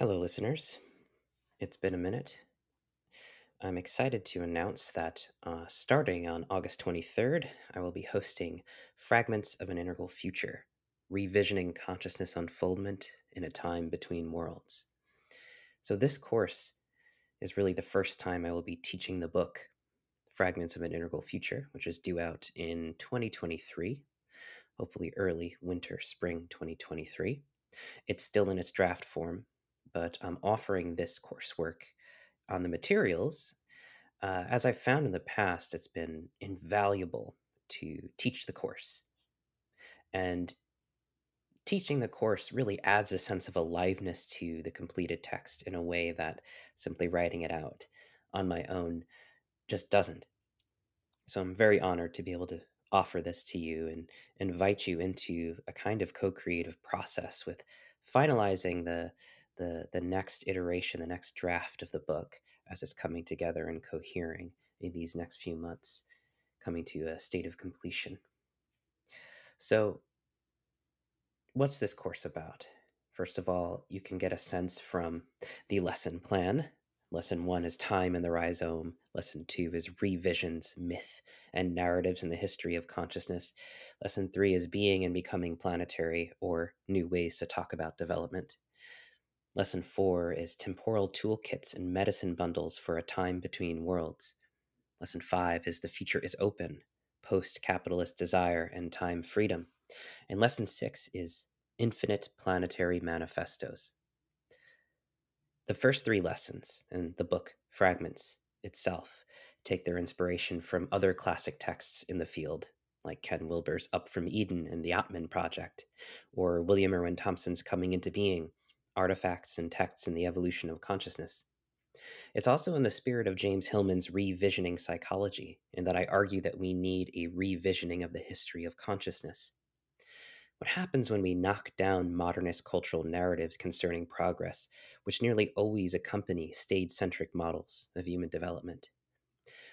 Hello, listeners. It's been a minute. I'm excited to announce that uh, starting on August 23rd, I will be hosting Fragments of an Integral Future Revisioning Consciousness Unfoldment in a Time Between Worlds. So, this course is really the first time I will be teaching the book Fragments of an Integral Future, which is due out in 2023, hopefully early winter, spring 2023. It's still in its draft form, but I'm offering this coursework on the materials. Uh, as I've found in the past, it's been invaluable to teach the course. And teaching the course really adds a sense of aliveness to the completed text in a way that simply writing it out on my own just doesn't. So I'm very honored to be able to offer this to you and invite you into a kind of co-creative process with finalizing the the the next iteration, the next draft of the book as it's coming together and cohering in these next few months, coming to a state of completion. So, what's this course about? First of all, you can get a sense from the lesson plan. Lesson one is time in the rhizome. Lesson two is revisions, myth, and narratives in the history of consciousness. Lesson three is being and becoming planetary, or new ways to talk about development. Lesson 4 is Temporal Toolkits and Medicine Bundles for a Time Between Worlds. Lesson 5 is The Future is Open, Post Capitalist Desire and Time Freedom. And Lesson 6 is Infinite Planetary Manifestos. The first three lessons and the book Fragments itself take their inspiration from other classic texts in the field, like Ken Wilber's Up from Eden and the Atman Project, or William Irwin Thompson's Coming into Being artifacts and texts in the evolution of consciousness. It's also in the spirit of James Hillman's revisioning psychology, in that I argue that we need a revisioning of the history of consciousness. What happens when we knock down modernist cultural narratives concerning progress, which nearly always accompany stage centric models of human development?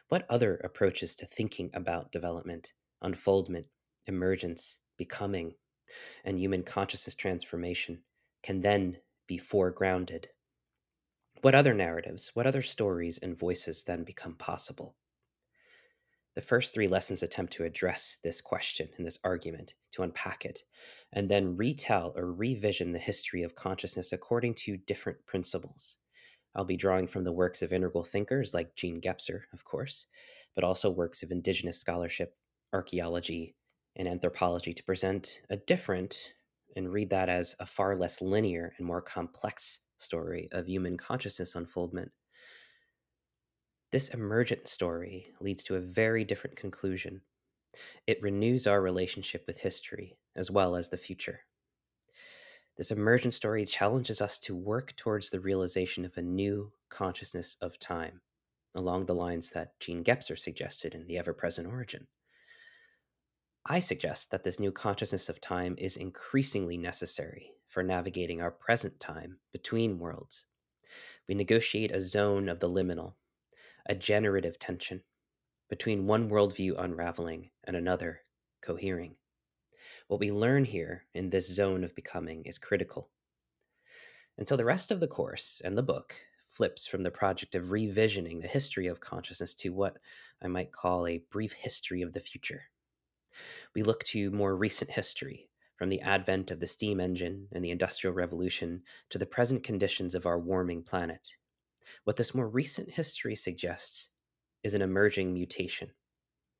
What other approaches to thinking about development, unfoldment, emergence, becoming, and human consciousness transformation can then be foregrounded. What other narratives, what other stories and voices then become possible? The first three lessons attempt to address this question and this argument, to unpack it, and then retell or revision the history of consciousness according to different principles. I'll be drawing from the works of integral thinkers like Jean Gebser, of course, but also works of indigenous scholarship, archaeology, and anthropology to present a different and read that as a far less linear and more complex story of human consciousness unfoldment. This emergent story leads to a very different conclusion. It renews our relationship with history as well as the future. This emergent story challenges us to work towards the realization of a new consciousness of time, along the lines that Jean Gebser suggested in The Ever Present Origin. I suggest that this new consciousness of time is increasingly necessary for navigating our present time between worlds. We negotiate a zone of the liminal, a generative tension between one worldview unraveling and another cohering. What we learn here in this zone of becoming is critical. And so the rest of the course and the book flips from the project of revisioning the history of consciousness to what I might call a brief history of the future we look to more recent history, from the advent of the steam engine and the Industrial Revolution to the present conditions of our warming planet. What this more recent history suggests is an emerging mutation,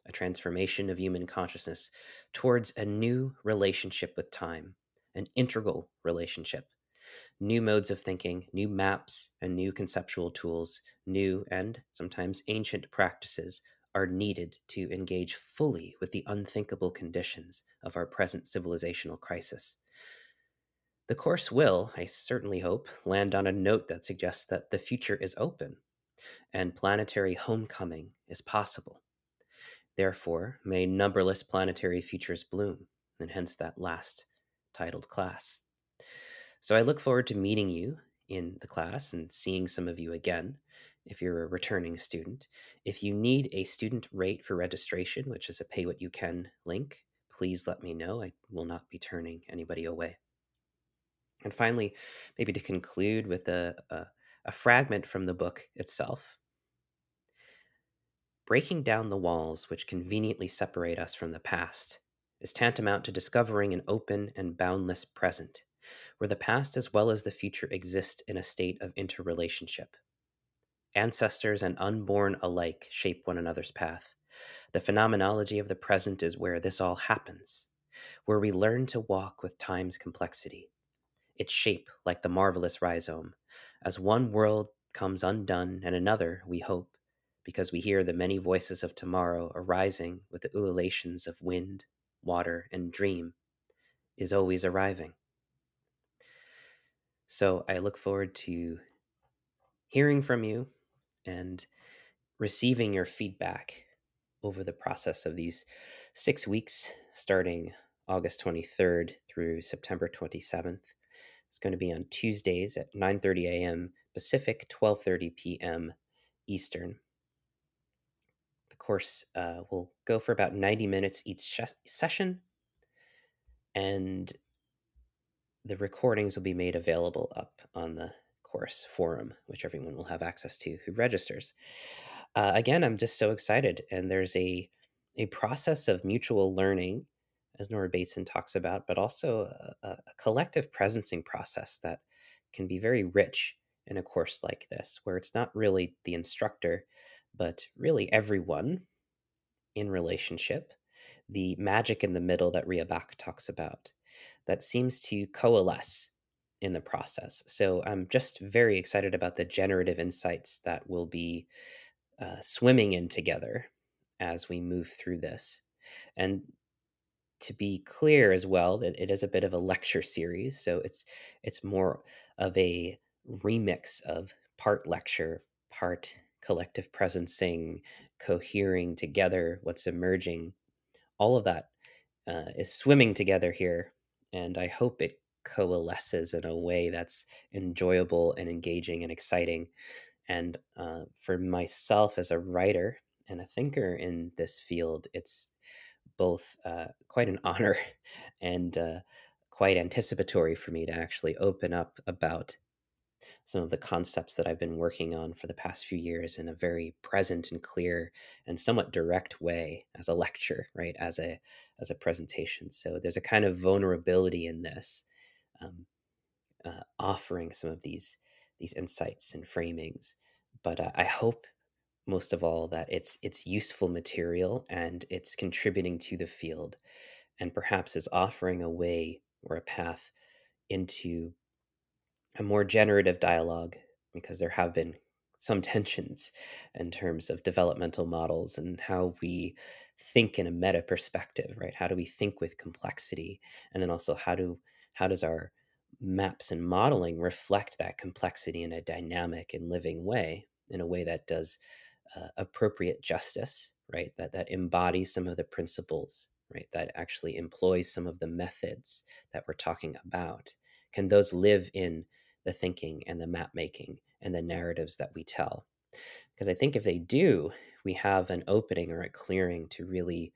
a transformation of human consciousness towards a new relationship with time, an integral relationship. New modes of thinking, new maps, and new conceptual tools, new and sometimes ancient practices are needed to engage fully with the unthinkable conditions of our present civilizational crisis. The course will, I certainly hope, land on a note that suggests that the future is open and planetary homecoming is possible. Therefore, may numberless planetary futures bloom, and hence that last titled class. So I look forward to meeting you in the class and seeing some of you again if you're a returning student. If you need a student rate for registration, which is a pay what you can link, please let me know. I will not be turning anybody away. And finally, maybe to conclude with a, a, a fragment from the book itself. Breaking down the walls which conveniently separate us from the past is tantamount to discovering an open and boundless present, where the past as well as the future exist in a state of interrelationship. Ancestors and unborn alike shape one another's path. The phenomenology of the present is where this all happens, where we learn to walk with time's complexity, its shape like the marvelous rhizome, as one world comes undone and another, we hope, because we hear the many voices of tomorrow arising with the ululations of wind, water, and dream, is always arriving. So I look forward to hearing from you and receiving your feedback over the process of these six weeks, starting August 23rd through September 27th. It's going to be on Tuesdays at 9:30 a.m. Pacific, 12:30 p.m. Eastern. The course uh, will go for about 90 minutes each session, and the recordings will be made available up on the course forum, which everyone will have access to who registers. Uh, again, I'm just so excited, and there's a a process of mutual learning, as Nora Bateson talks about, but also a, a collective presencing process that can be very rich in a course like this, where it's not really the instructor, but really everyone in relationship, the magic in the middle that Ria Baeck talks about, that seems to coalesce in the process. So I'm just very excited about the generative insights that will be uh, swimming in together as we move through this. And to be clear as well that it is a bit of a lecture series, so it's it's more of a remix of part lecture, part collective presencing, cohering together, what's emerging. All of that uh, is swimming together here, and I hope it coalesces in a way that's enjoyable and engaging and exciting. And uh, for myself as a writer and a thinker in this field, it's both uh, quite an honor and uh, quite anticipatory for me to actually open up about some of the concepts that I've been working on for the past few years in a very present and clear and somewhat direct way as a lecture, right? As a as a presentation. So there's a kind of vulnerability in this, um, uh, offering some of these these insights and framings. But uh, I hope most of all that it's it's useful material and it's contributing to the field, and perhaps is offering a way or a path into a more generative dialogue because there have been some tensions in terms of developmental models and how we think in a meta perspective right how do we think with complexity and then also how do how does our maps and modeling reflect that complexity in a dynamic and living way in a way that does uh, appropriate justice right? That that embodies some of the principles right? That actually employs some of the methods that we're talking about. Can those live in the thinking and the map making and the narratives that we tell? Because i think if they do we have an opening or a clearing to really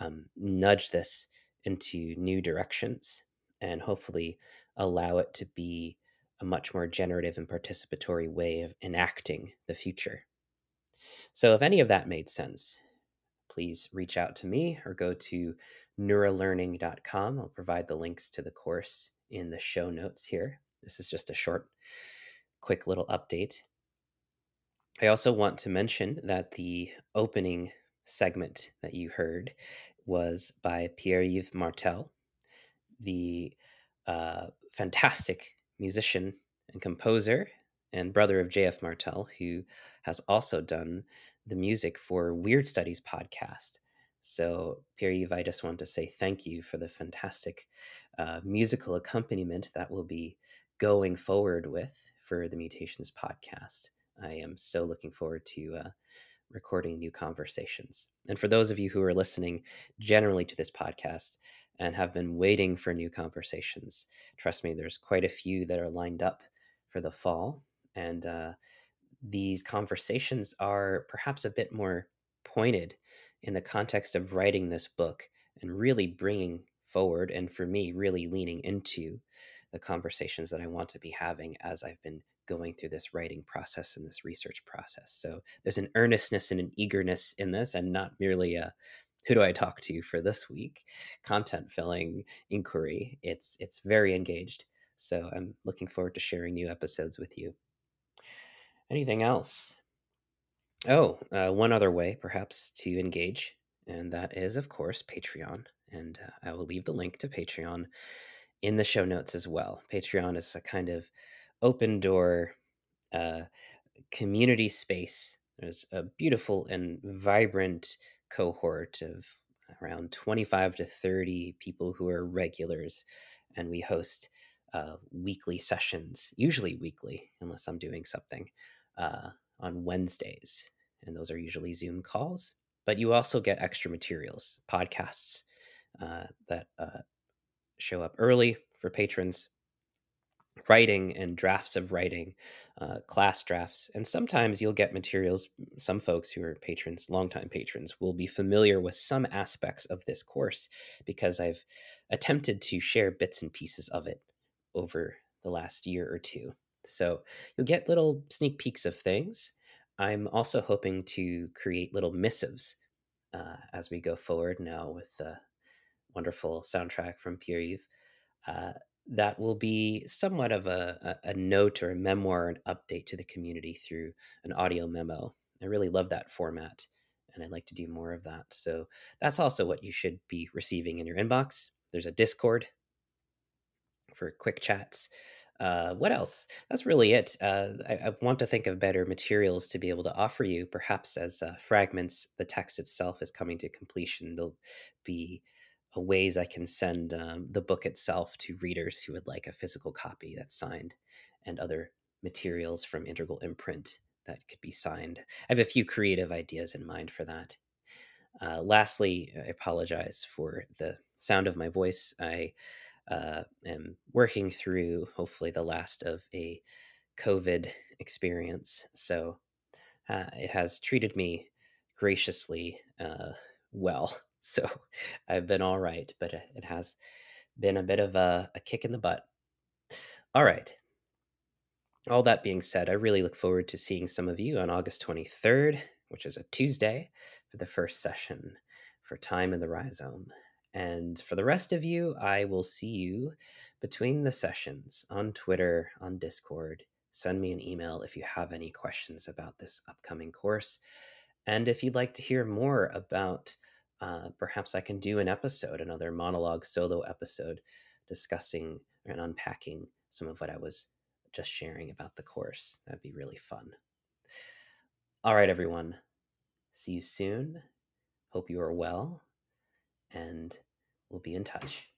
um, nudge this into new directions and hopefully allow it to be a much more generative and participatory way of enacting the future. So, if any of that made sense, please reach out to me or go to nuralearning.com. I'll provide the links to the course in the show notes here. This is just a short, quick little update. I also want to mention that the opening segment that you heard was by Pierre Yves Martel, the uh, fantastic musician and composer and brother of JF Martel, who has also done the music for Weird Studies podcast. So, Pierre Yves, I just want to say thank you for the fantastic uh, musical accompaniment that we'll be going forward with for the Mutations podcast. I am so looking forward to uh, recording new conversations. And for those of you who are listening generally to this podcast, and have been waiting for new conversations. Trust me, there's quite a few that are lined up for the fall. And uh, these conversations are perhaps a bit more pointed in the context of writing this book and really bringing forward, and for me, really leaning into the conversations that I want to be having as I've been going through this writing process and this research process. So there's an earnestness and an eagerness in this, and not merely a who do I talk to for this week content filling inquiry. It's it's very engaged. So I'm looking forward to sharing new episodes with you. Anything else? Oh, uh, one other way perhaps to engage, and that is, of course, Patreon. And uh, I will leave the link to Patreon in the show notes as well. Patreon is a kind of open door uh, community space. There's a beautiful and vibrant cohort of around 25 to 30 people who are regulars, and we host uh, weekly sessions, usually weekly, unless I'm doing something, uh, on Wednesdays. And those are usually Zoom calls. But you also get extra materials, podcasts uh, that uh, show up early for patrons writing and drafts of writing, uh, class drafts, and sometimes you'll get materials. Some folks who are patrons, longtime patrons, will be familiar with some aspects of this course because I've attempted to share bits and pieces of it over the last year or two. So you'll get little sneak peeks of things. I'm also hoping to create little missives uh, as we go forward now with the wonderful soundtrack from Pierre Yves. Uh, that will be somewhat of a, a, note or a memoir, an update to the community through an audio memo. I really love that format and I'd like to do more of that. So that's also what you should be receiving in your inbox. There's a Discord for quick chats. Uh, what else? That's really it. Uh, I, I, want to think of better materials to be able to offer you. Perhaps as uh, fragments, the text itself is coming to completion. There'll be ways I can send um, the book itself to readers who would like a physical copy that's signed, and other materials from Integral Imprint that could be signed. I have a few creative ideas in mind for that. Uh, lastly, I apologize for the sound of my voice. I uh, am working through hopefully the last of a COVID experience. So uh, it has treated me graciously uh, well. So I've been all right, but it has been a bit of a, a kick in the butt. All right. All that being said, I really look forward to seeing some of you on August 23rd, which is a Tuesday, for the first session for Time in the Rhizome. And for the rest of you, I will see you between the sessions on Twitter, on Discord. Send me an email if you have any questions about this upcoming course. And if you'd like to hear more about, uh, perhaps I can do an episode, another monologue solo episode, discussing and unpacking some of what I was just sharing about the course. That'd be really fun. All right, everyone. See you soon. Hope you are well, and we'll be in touch.